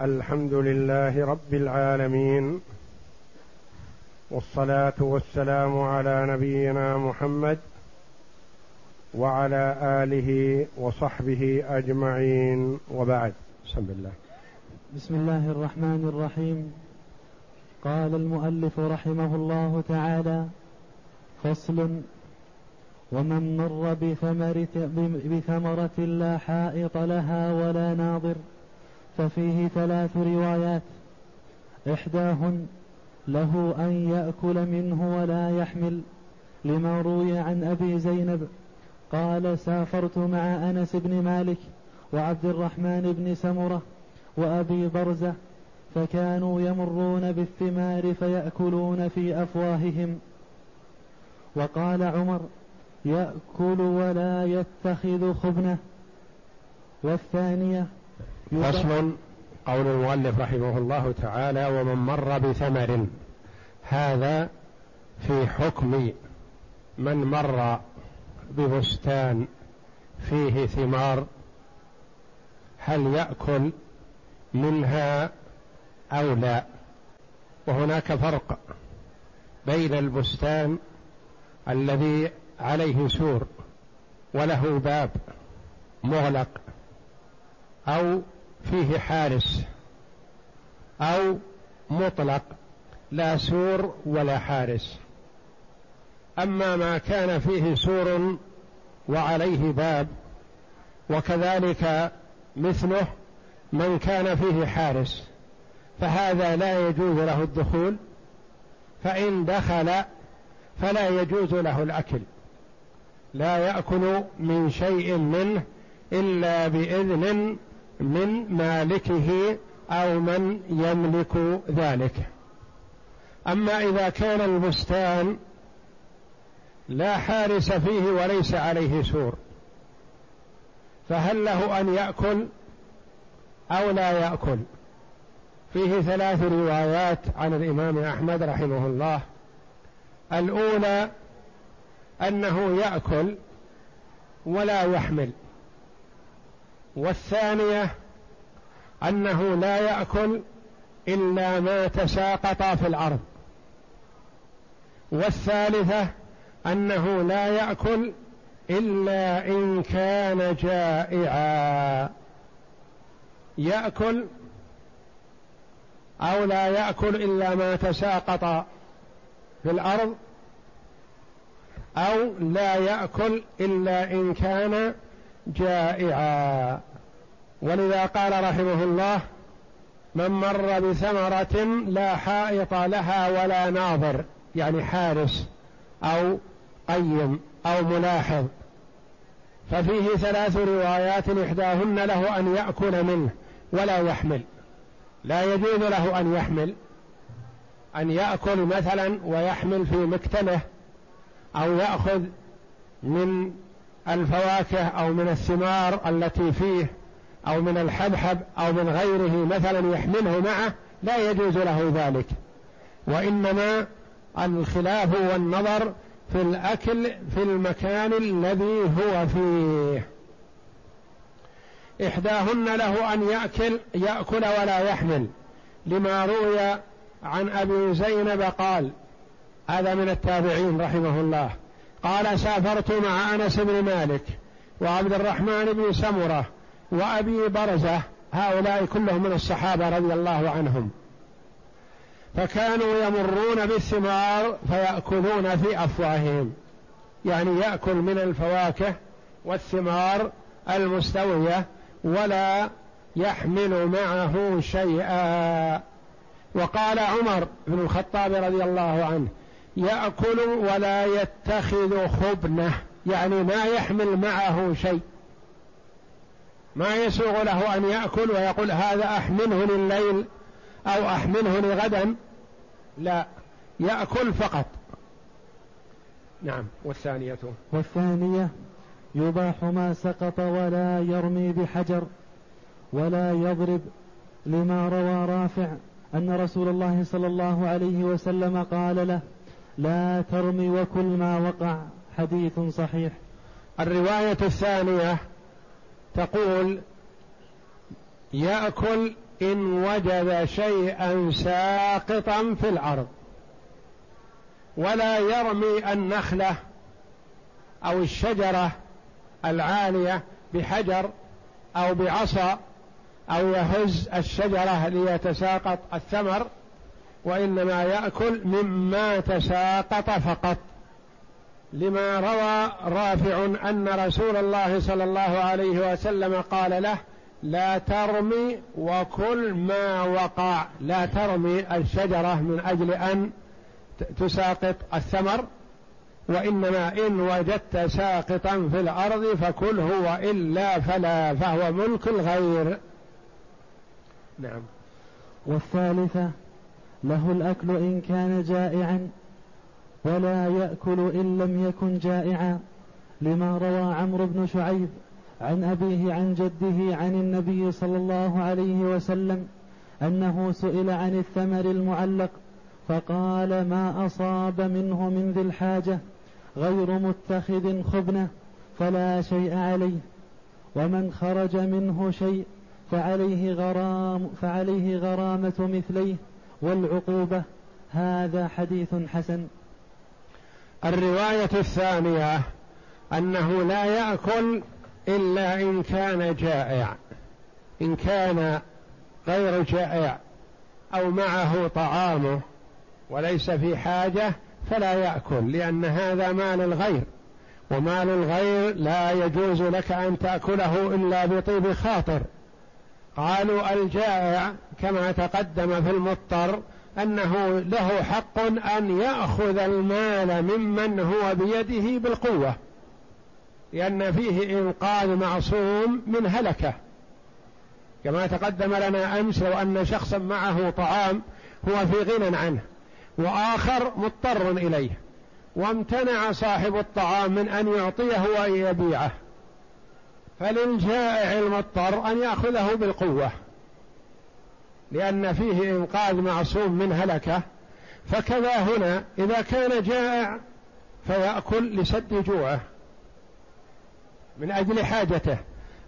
الحمد لله رب العالمين والصلاة والسلام على نبينا محمد وعلى آله وصحبه أجمعين وبعد. بسم الله. بسم الله الرحمن الرحيم. قال المؤلف رحمه الله تعالى فصل ومن مر بثمرة, بثمرة لا حائط لها ولا ناظر. ففيه ثلاث روايات. إحداهن له أن يأكل منه ولا يحمل لما روي عن أبي زينب قال سافرت مع أنس بن مالك وعبد الرحمن بن سمرة وأبي برزة فكانوا يمرون بالثمار فيأكلون في أفواههم. وقال عمر يأكل ولا يتخذ خبنة. والثانية فصل قول المؤلف رحمه الله تعالى ومن مر بثمر هذا في حكم من مر ببستان فيه ثمار هل يأكل منها أو لا؟ وهناك فرق بين البستان الذي عليه سور وله باب مغلق أو فيه حارس أو مطلق لا سور ولا حارس. أما ما كان فيه سور وعليه باب وكذلك مثله من كان فيه حارس فهذا لا يجوز له الدخول فإن دخل فلا يجوز له الأكل. لا يأكل من شيء منه إلا بإذن من مالكه أو من يملك ذلك. أما إذا كان البستان لا حارس فيه وليس عليه سور فهل له أن يأكل أو لا يأكل؟ فيه ثلاث روايات عن الإمام أحمد رحمه الله. الأولى أنه يأكل ولا يحمل. والثانية أنه لا يأكل إلا ما تساقط في الأرض. والثالثة أنه لا يأكل إلا إن كان جائعا. يأكل أو لا يأكل إلا ما تساقط في الأرض أو لا يأكل إلا إن كان جائعا. ولذا قال رحمه الله من مر بثمرة لا حائط لها ولا ناظر يعني حارس أو قيم أو ملاحظ. ففيه ثلاث روايات إحداهن له أن يأكل منه ولا يحمل. لا يجوز له أن يحمل أن يأكل مثلا ويحمل في مكتله أو يأخذ من الفواكه أو من الثمار التي فيه أو من الحبحب أو من غيره مثلا يحمله معه لا يجوز له ذلك. وإنما الخلاف والنظر في الأكل في المكان الذي هو فيه. إحداهن له أن يأكل يأكل ولا يحمل. لما روي عن أبي زينب قال هذا من التابعين رحمه الله. قال سافرت مع أنس بن مالك وعبد الرحمن بن سمرة وأبي برزة هؤلاء كلهم من الصحابة رضي الله عنهم. فكانوا يمرون بالثمار فيأكلون في أفواههم. يعني يأكل من الفواكه والثمار المستوية ولا يحمل معه شيئا. وقال عمر بن الخطاب رضي الله عنه يأكل ولا يتخذ خبنة يعني ما يحمل معه شيء. ما يسوغ له أن يأكل ويقول هذا أحمله لليل أو أحمله لغدا. لا يأكل فقط. نعم والثانية؟ والثانية يباح ما سقط ولا يرمي بحجر ولا يضرب لما روى رافع أن رسول الله صلى الله عليه وسلم قال له لا ترمي وكل ما وقع حديث صحيح. الرواية الثانية تقول يأكل إن وجد شيئا ساقطا في الأرض ولا يرمي النخلة أو الشجرة العالية بحجر أو بعصا أو يهز الشجرة ليتساقط الثمر. وإنما يأكل مما تساقط فقط. لما روى رافع أن رسول الله صلى الله عليه وسلم قال له لا ترمي وكل ما وقع. لا ترمي الشجرة من أجل أن تساقط الثمر وإنما إن وجدت ساقطا في الأرض فكله وإلا فلا فهو ملك الغير. نعم. والثالثة له الأكل إن كان جائعا ولا يأكل إن لم يكن جائعا لما روى عمرو بن شعيب عن أبيه عن جده عن النبي صلى الله عليه وسلم أنه سئل عن الثمر المعلق فقال ما أصاب منه من ذي الحاجة غير متخذ خبنة فلا شيء عليه ومن خرج منه شيء فعليه غرام فعليه غرامة مثليه والعقوبة هذا حديث حسن. الرواية الثانية أنه لا يأكل إلا إن كان جائع إن كان غير جائع أو معه طعامه وليس في حاجة فلا يأكل لأن هذا مال الغير. ومال الغير لا يجوز لك أن تأكله إلا بطيب خاطر. قالوا الجائع كما تقدم في المضطر أنه له حق أن يأخذ المال ممن هو بيده بالقوة لأن فيه إنقاذ معصوم من هلكة. كما تقدم لنا أمس لو أن شخصا معه طعام هو في غنى عنه وآخر مضطر إليه وامتنع صاحب الطعام من أن يعطيه وأن يبيعه. فللجائع المضطر أن يأخذه بالقوة لأن فيه إنقاذ معصوم من هلكة. فكذا هنا إذا كان جائع فيأكل لسد جوعه من أجل حاجته.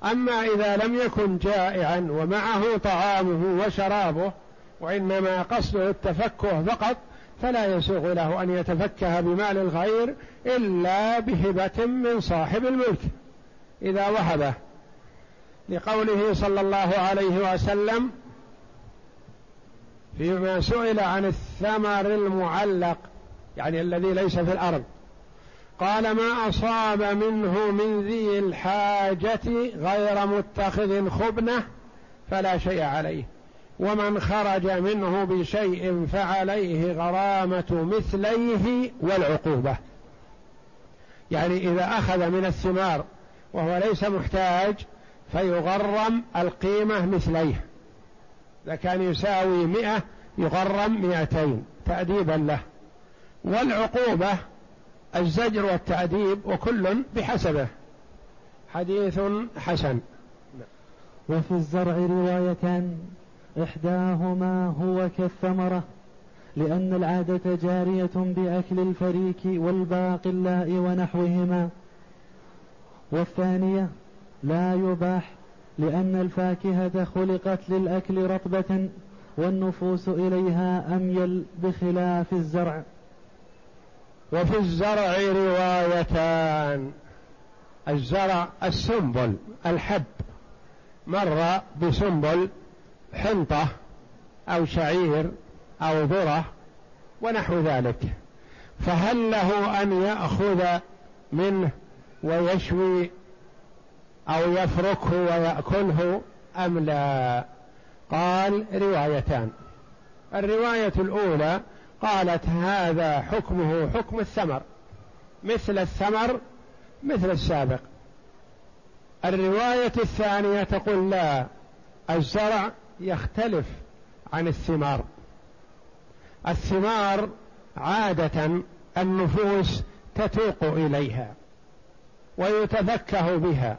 أما إذا لم يكن جائعا ومعه طعامه وشرابه وإنما قصده التفكه فقط فلا يسوغ له أن يتفكه بمال الغير إلا بهبة من صاحب الملك. إذا وهبه لقوله صلى الله عليه وسلم فيما سئل عن الثمر المعلق يعني الذي ليس في الأرض قال ما أصاب منه من ذي الحاجة غير متخذ خبنة فلا شيء عليه ومن خرج منه بشيء فعليه غرامة مثليه والعقوبة. يعني إذا أخذ من الثمار وهو ليس محتاج فيغرم القيمة مثليه. إذا كان يساوي مئة يغرم مئتين تأديبا له. والعقوبة الزجر والتأديب وكل بحسبه. حديث حسن. وفي الزرع روايتان إحداهما هو كالثمرة لأن العادة جارية بأكل الفريك والباقلاء ونحوهما. والثانية لا يباح لأن الفاكهة خلقت للأكل رطبة والنفوس إليها أميل بخلاف الزرع. وفي الزرع روايتان. الزرع السنبل الحب. مر بسنبل حنطة أو شعير أو ذرة ونحو ذلك. فهل له أن يأخذ منه ويشوي أو يفركه ويأكله أم لا؟ قال روايتان. الرواية الأولى قالت هذا حكمه حكم الثمر مثل الثمر مثل السابق. الرواية الثانية تقول لا الزرع يختلف عن الثمار. الثمار عادة النفوس تتوق إليها. ويتفكه بها.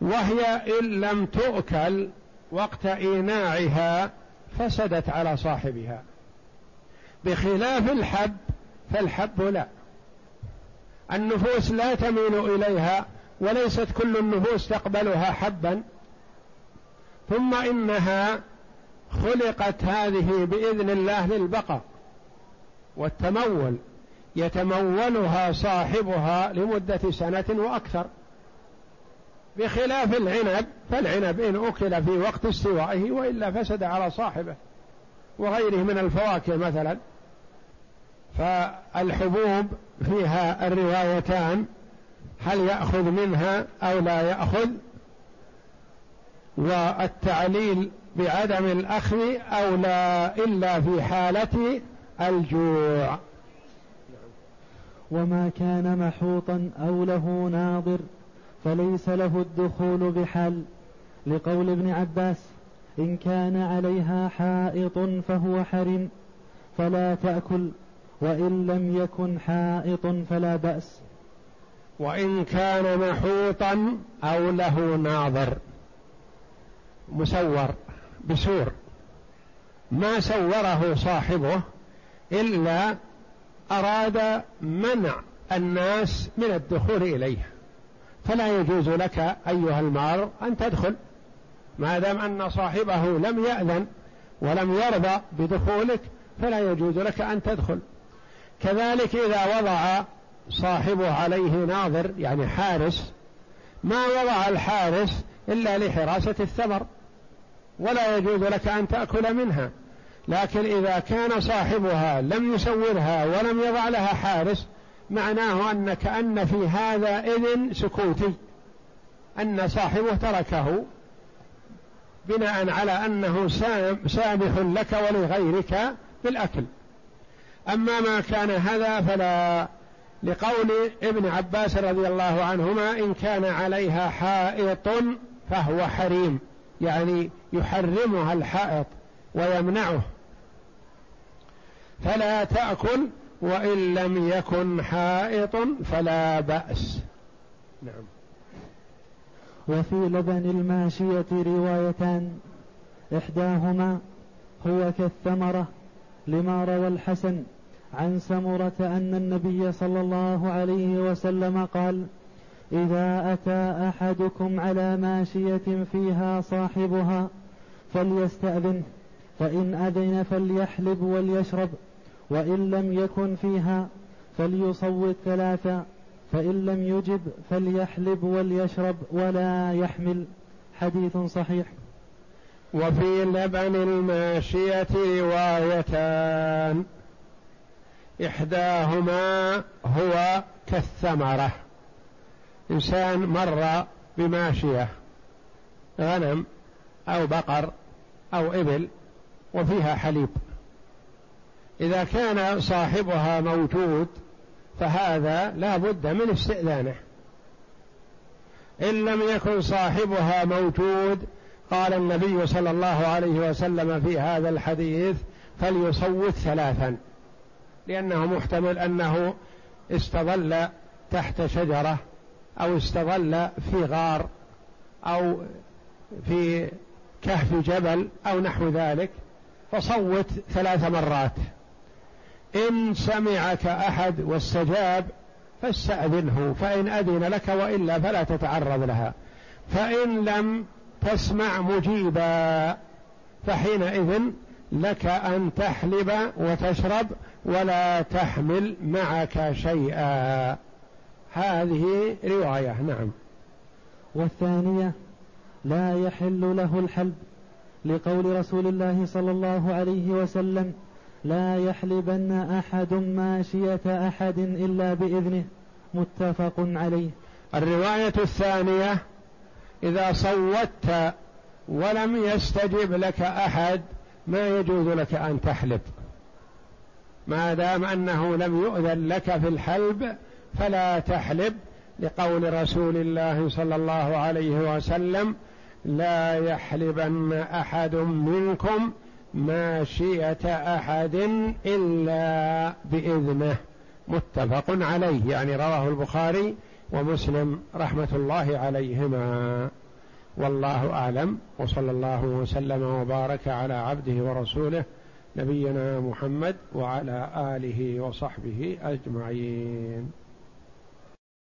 وهي إن لم تؤكل وقت إيناعها فسدت على صاحبها. بخلاف الحب فالحب لا. النفوس لا تميل إليها وليست كل النفوس تقبلها حبا. ثم إنها خلقت هذه بإذن الله للبقاء والتمول. يتمولها صاحبها لمدة سنة وأكثر. بخلاف العنب فالعنب إن أكل في وقت استوائه وإلا فسد على صاحبه وغيره من الفواكه مثلا. فالحبوب فيها الروايتان هل يأخذ منها أو لا يأخذ؟ والتعليل بعدم الأخذ أو لا إلا في حالة الجوع. وما كان محوطا أو له ناظر فليس له الدخول بحال لقول ابن عباس إن كان عليها حائط فهو حرم فلا تأكل وإن لم يكن حائط فلا بأس وإن كان محوطا أو له ناظر مسور بسور ما سوره صاحبه إلا أراد منع الناس من الدخول إليه فلا يجوز لك أيها المار أن تدخل ما دام أن صاحبه لم يأذن ولم يرضى بدخولك فلا يجوز لك أن تدخل. كذلك إذا وضع صاحبه عليه ناظر يعني حارس ما وضع الحارس إلا لحراسة الثمر ولا يجوز لك أن تأكل منها. لكن إذا كان صاحبها لم يسورها ولم يضع لها حارس معناه أن كأن في هذا إذن سكوتي أن صاحبه تركه بناء على أنه سامح لك ولغيرك بالأكل. أما ما كان هذا فلا. لقول ابن عباس رضي الله عنهما إن كان عليها حائط فهو حريم يعني يحرمها الحائط ويمنعه. فلا تأكل وإن لم يكن حائط فلا بأس. نعم. وفي لبن الماشية روايتان إحداهما هو كالثمرة لما روى الحسن عن سمرة أن النبي صلى الله عليه وسلم قال إذا أتى أحدكم على ماشية فيها صاحبها فليستأذن فإن أذن فليحلب وليشرب وإن لم يكن فيها فليصوت ثلاثا فإن لم يجب فليحلب وليشرب ولا يحمل. حديث صحيح. وفي لبن الماشية روايتان إحداهما هو كالثمرة. إنسان مر بماشية غنم أو بقر أو إبل وفيها حليب. إذا كان صاحبها موجود فهذا لا بد من استئذانه. إن لم يكن صاحبها موجود قال النبي صلى الله عليه وسلم في هذا الحديث فليصوت ثلاثا لأنه محتمل أنه استظل تحت شجرة أو استظل في غار أو في كهف جبل أو نحو ذلك. فصوت ثلاث مرات. إن سمعك أحد واستجاب فاستأذنه فإن أذن لك وإلا فلا تتعرض لها. فإن لم تسمع مجيبا فحينئذ لك أن تحلب وتشرب ولا تحمل معك شيئا. هذه رواية نعم. والثانية لا يحل له الحلب. لقول رسول الله صلى الله عليه وسلم لا يحلبن أحد ماشية أحد إلا بإذنه. متفق عليه. الرواية الثانية إذا صوتت ولم يستجب لك أحد ما يجوز لك أن تحلب. ما دام أنه لم يؤذن لك في الحلب فلا تحلب لقول رسول الله صلى الله عليه وسلم لا يحلبن أحد منكم ماشية أحد إلا بإذنه. متفق عليه يعني رواه البخاري ومسلم رحمة الله عليهما. والله أعلم وصلى الله وسلم وبارك على عبده ورسوله نبينا محمد وعلى آله وصحبه أجمعين.